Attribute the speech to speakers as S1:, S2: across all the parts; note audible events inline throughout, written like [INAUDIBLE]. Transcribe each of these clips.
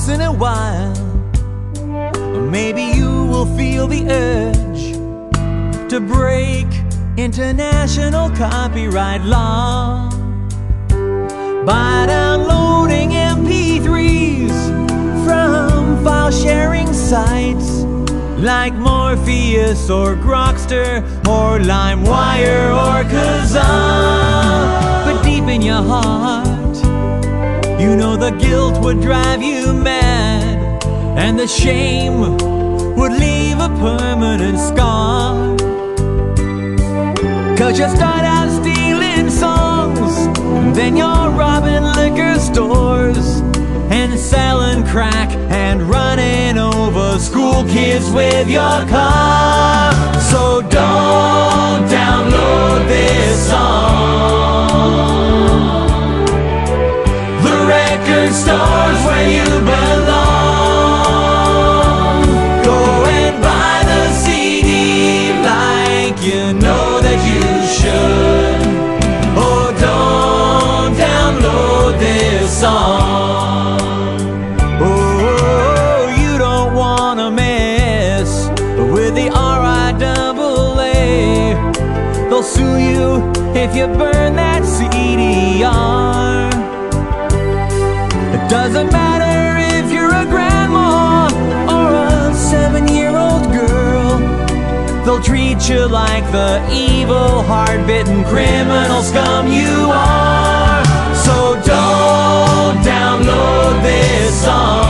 S1: once in a while, maybe you will feel the urge to break international copyright law by downloading MP3s from file sharing sites like Morpheus or Grokster or LimeWire or Kazaa. But deep in your heart, you know the guilt would drive you mad, and the shame would leave a permanent scar. Cause you start out stealing songs, then you're robbing liquor stores and selling crack and running over school kids with your car. So don't download this song. You burn that CDR. It doesn't matter if you're a grandma or a seven year old girl. They'll treat you like the evil, hard bitten criminal scum you are. So don't download this song.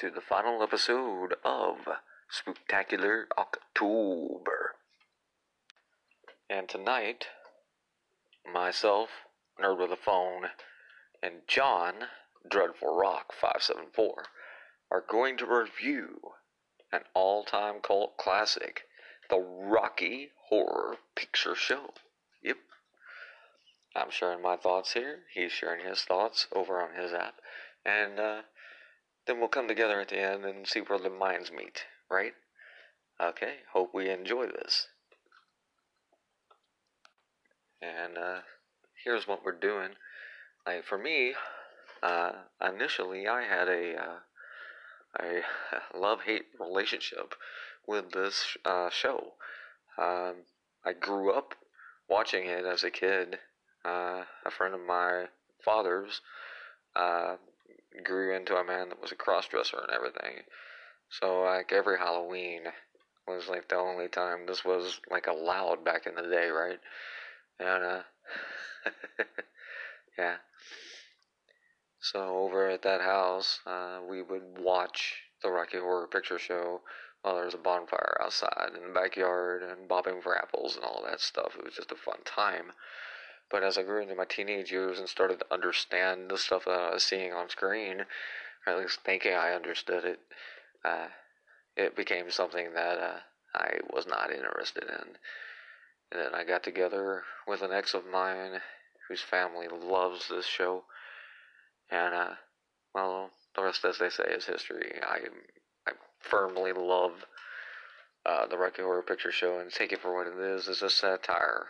S2: To the final episode of Spooktacular October. And tonight, myself, Nerd with a Phone, and John, Dreadful Rock 574, are going to review an all time cult classic, the Rocky Horror Picture Show. Yep. I'm sharing my thoughts here. He's sharing his thoughts over on his app. And uh, then we'll come together at the end and see where the minds meet, right? Okay, hope we enjoy this. And uh, here's what we're doing. Like for me, uh, initially I had a uh, a [LAUGHS] love hate relationship with this uh, show. Um, I grew up watching it as a kid. Uh, a friend of my father's uh, grew into a man that was a crossdresser and everything. So like every Halloween was like the only time this was like allowed back in the day, right? And uh [LAUGHS] yeah. So over at that house, uh, we would watch the Rocky Horror Picture Show while there was a bonfire outside in the backyard and bobbing for apples and all that stuff. It was just a fun time. But as I grew into my teenage years and started to understand the stuff that I was seeing on screen, or at least thinking I understood it, uh, it became something that uh, I was not interested in. And then I got together with an ex of mine whose family loves this show. And, uh, well, the rest, as they say, is history. I, I firmly love uh, the Rocky Horror Picture Show and take it for what it is. It's a satire,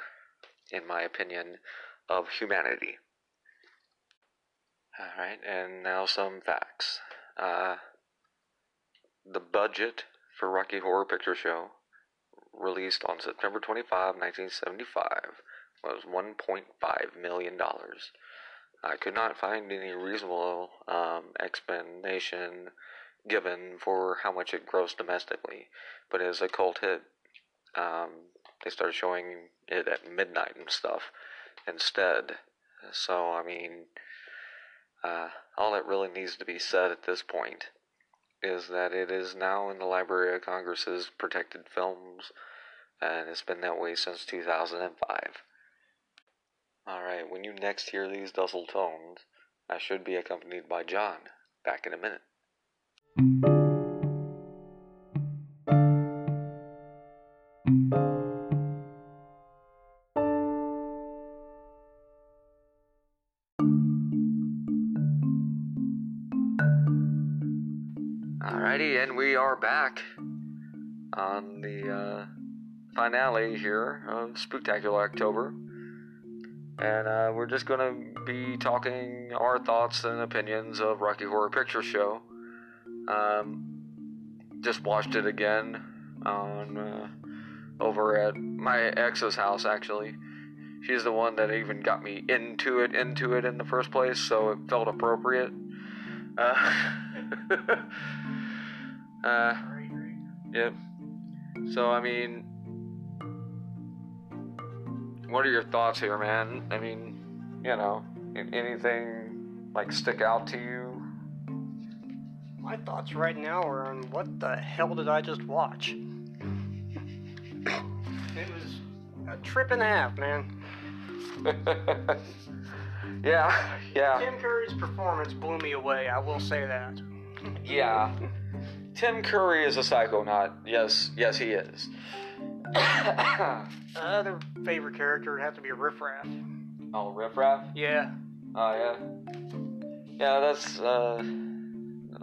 S2: in my opinion, of humanity. Alright, and now some facts. Uh, the budget for Rocky Horror Picture Show, released on September 25, 1975, was $1.5 million. I could not find any reasonable um, explanation given for how much it grossed domestically, but as a cult hit, um, they started showing it at midnight and stuff instead. So, I mean, uh, all that really needs to be said at this point is that it is now in the Library of Congress's protected films, and it's been that way since 2005. Alright, when you next hear these dustle tones, I should be accompanied by John. Back in a minute. Back on the uh, finale here of Spooktacular October. And uh, we're just going to be talking our thoughts and opinions of Rocky Horror Picture Show. Um, just watched it again on uh, over at my ex's house, actually. She's the one that even got me into it, into it in the first place, so it felt appropriate. [LAUGHS] Uh, yep. So, I mean, what are your thoughts here, man? I mean, you know, anything like stick out to you?
S3: My thoughts right now are on what the hell did I just watch? [COUGHS] It was a trip and a half, man. [LAUGHS]
S2: yeah, yeah,
S3: Tim Curry's performance blew me away, I will say that.
S2: yeah. Tim Curry is a psychonaut. Yes, yes, he is. [COUGHS]
S3: Other favorite character would have to be Riff Raff.
S2: oh, Riff Raff?
S3: Yeah.
S2: Oh, yeah. Yeah, that's, uh,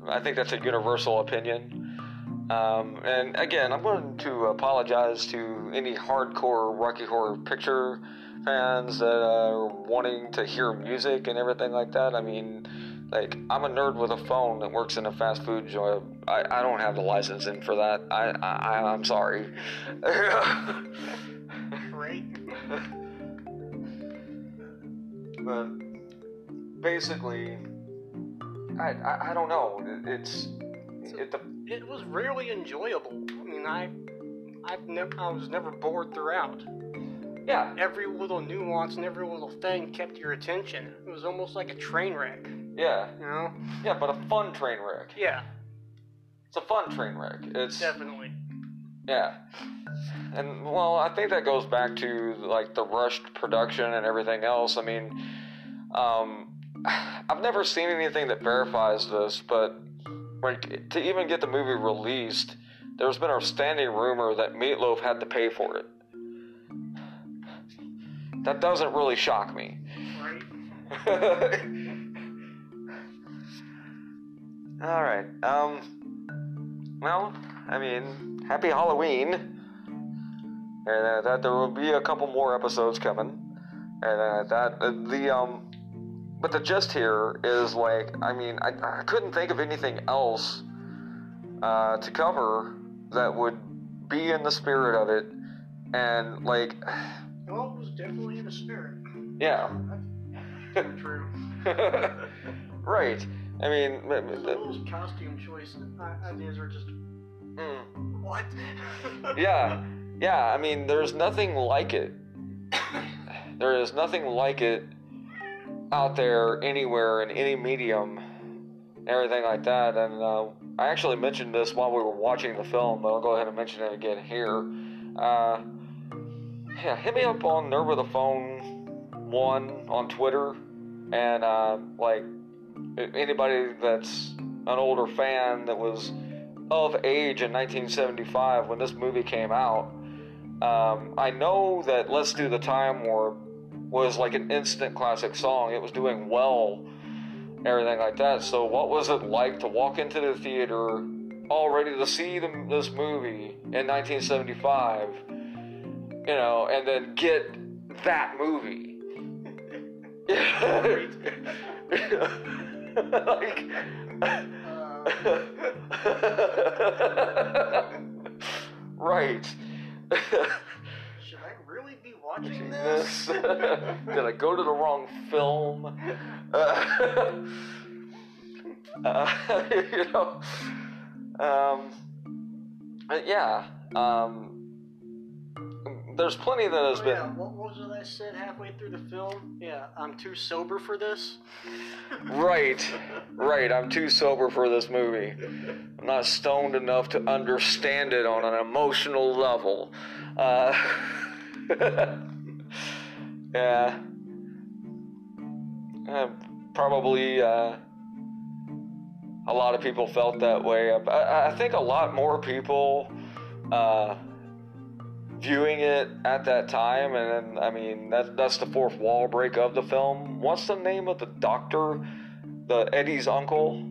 S2: I think that's a universal opinion. Um, and again, I'm going to apologize to any hardcore Rocky Horror Picture fans that are wanting to hear music and everything like that. I mean, like, I'm a nerd with a phone that works in a fast food joint. I, I don't have the licensing for that. I, I, I'm sorry.
S3: Right?
S2: but basically, I, I, I don't know. It, it's it, the,
S3: It was really enjoyable. I mean, I, I've never, I was never bored throughout.
S2: yeah,
S3: Every little nuance and every little thing kept your attention. It was almost like a train wreck.
S2: Yeah,
S3: You know?
S2: yeah, but a fun train wreck.
S3: Yeah,
S2: It's a fun train wreck. It's
S3: definitely.
S2: yeah, and well, I think that goes back to like the rushed production and everything else. I mean, um, I've never seen anything that verifies this, but like to even get the movie released, there's been a standing rumor that Meatloaf had to pay for it. That doesn't really shock me.
S3: Right? [LAUGHS]
S2: All right. Um. Well, I mean, happy Halloween, and uh, that there will be a couple more episodes coming, and uh, that uh, the um. But the gist here is like, I mean, I, I couldn't think of anything else uh, to cover that would be in the spirit of it, and like, [SIGHS]
S3: Well, it was definitely in the spirit.
S2: yeah, [LAUGHS] [LAUGHS]
S3: true.
S2: right. I mean,
S3: Those costume choice ideas are just
S2: Mm.
S3: What? [LAUGHS]
S2: Yeah, yeah. I mean, there's nothing like it. There is nothing like it out there anywhere in any medium, everything like that. And uh, I actually mentioned this while we were watching the film, but I'll go ahead and mention it again here. Uh, yeah, hit me up on Nerd with a Phone one on Twitter, and uh, like anybody that's an older fan that was of age in 1975 when this movie came out. Um, I know that "Let's Do the Time Warp" was like an instant classic song. It was doing well, everything like that. So, what was it like to walk into the theater, all ready to see the, this movie in 1975? You know, and then get that movie. [LAUGHS] like. right. [LAUGHS]
S3: Should I really be watching this? [LAUGHS]
S2: Did I go to the wrong film? Uh, uh, you know, um, yeah. Um, there's plenty that has
S3: Oh,
S2: been.
S3: yeah, what was it I said halfway through the film? Yeah, I'm too sober for this.
S2: Right, [LAUGHS] right. I'm too sober for this movie. I'm not stoned enough to understand it on an emotional level. Uh, [LAUGHS] yeah. Uh, probably uh, a lot of people felt that way. I, I think a lot more people uh, viewing it at that time, and I mean, that, that's the fourth wall break of the film. What's the name of the doctor? The Eddie's uncle?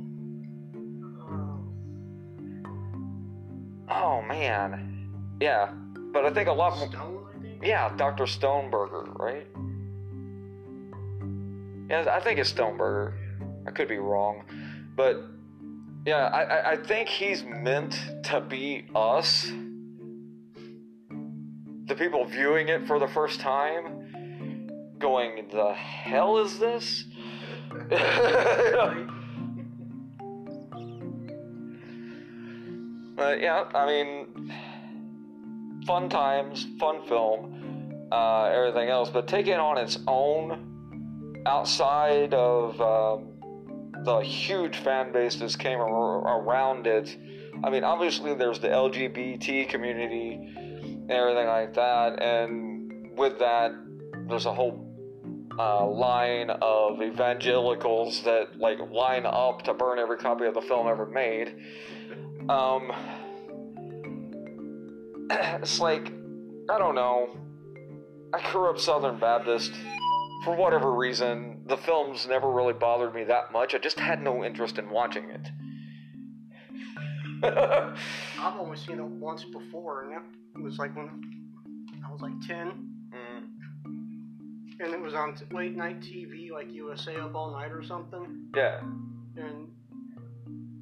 S2: Oh, oh man. Yeah, but I think a lot more.
S3: Stone, think.
S2: Yeah, Dr. Stoneberger, right? Yeah, I think it's Stoneberger. I could be wrong. But yeah, I, I, I think he's meant to be us. The people viewing it for the first time, going, the hell is this? [LAUGHS] But yeah, I mean, fun times, fun film, uh, everything else. But take it on its own, outside of um, the huge fan base that came ar- around it. I mean, obviously there's the LGBT community and everything like that, and with that, there's a whole uh, line of evangelicals that like line up to burn every copy of the film ever made. Um, [CLEARS THROAT] it's like, I don't know. I grew up Southern Baptist. For whatever reason, the films never really bothered me that much. I just had no interest in watching it. [LAUGHS]
S3: I've only seen it once before, and it was like when I was like 10,
S2: Mm,
S3: and it was on t- late night TV, like USA Up All Night or something.
S2: yeah.
S3: And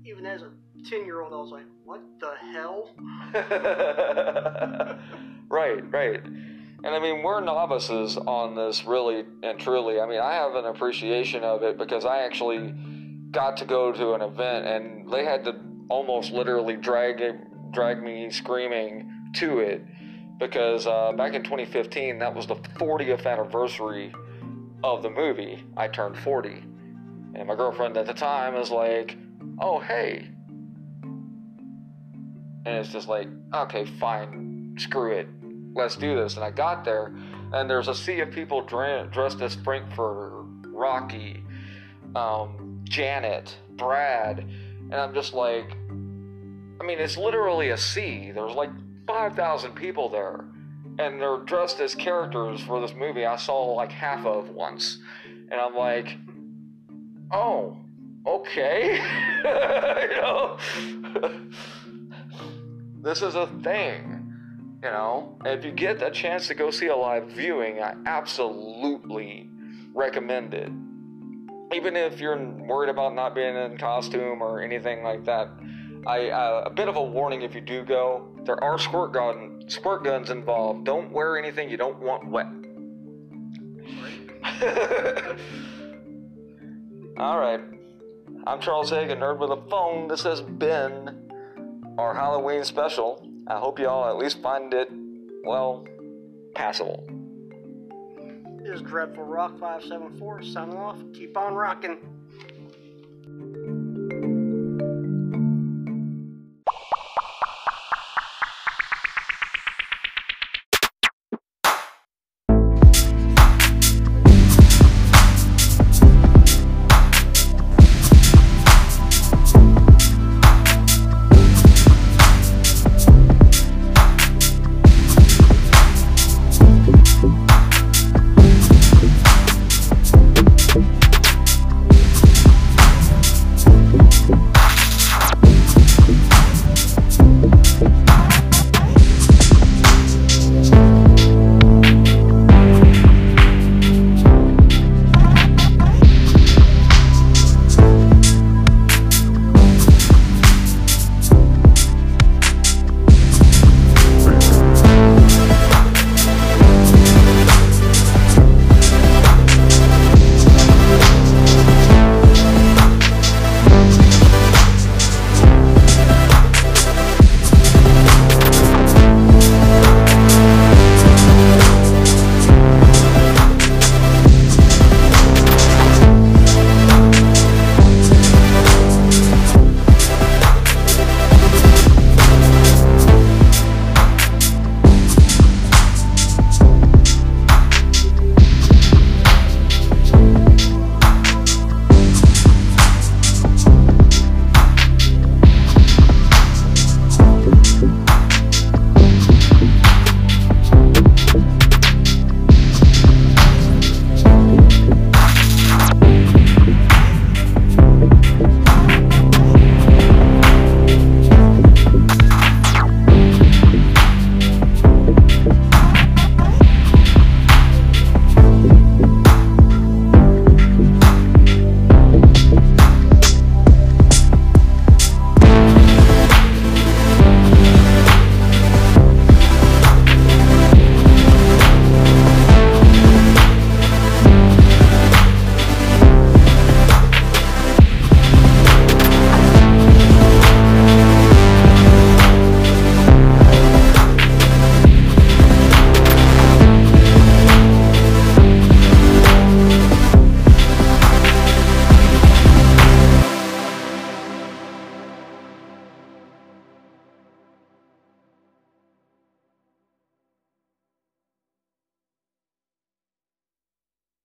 S3: even as a 10 year old, I was like, what the hell? [LAUGHS]
S2: right, right. And I mean, we're novices on this, really and truly. I mean, I have an appreciation of it because I actually got to go to an event and they had to almost literally drag it, drag me screaming to it because uh, back in 2015, that was the 40th anniversary of the movie. I turned 40, and my girlfriend at the time is like, "Oh, hey." And it's just like, okay, fine, screw it, let's do this. And I got there, and there's a sea of people dre- dressed as Frank-N-Furter, Rocky, um, Janet, Brad, and I'm just like, I mean, it's literally a sea. There's like 5,000 people there, and they're dressed as characters for this movie I saw like half of once. And I'm like, oh, okay. [LAUGHS] you know? [LAUGHS] this is a thing. You know? If you get a chance to go see a live viewing, I absolutely recommend it. Even if you're worried about not being in costume or anything like that, I uh, a bit of a warning if you do go. There are squirt gun squirt guns involved. Don't wear anything you don't want wet. [LAUGHS] All right. I'm Charles Hagan, nerd with a phone. This has been our Halloween special. I hope y'all at least find it, well, passable.
S3: This is Dreadful Rock 574 signing off. Keep on rocking.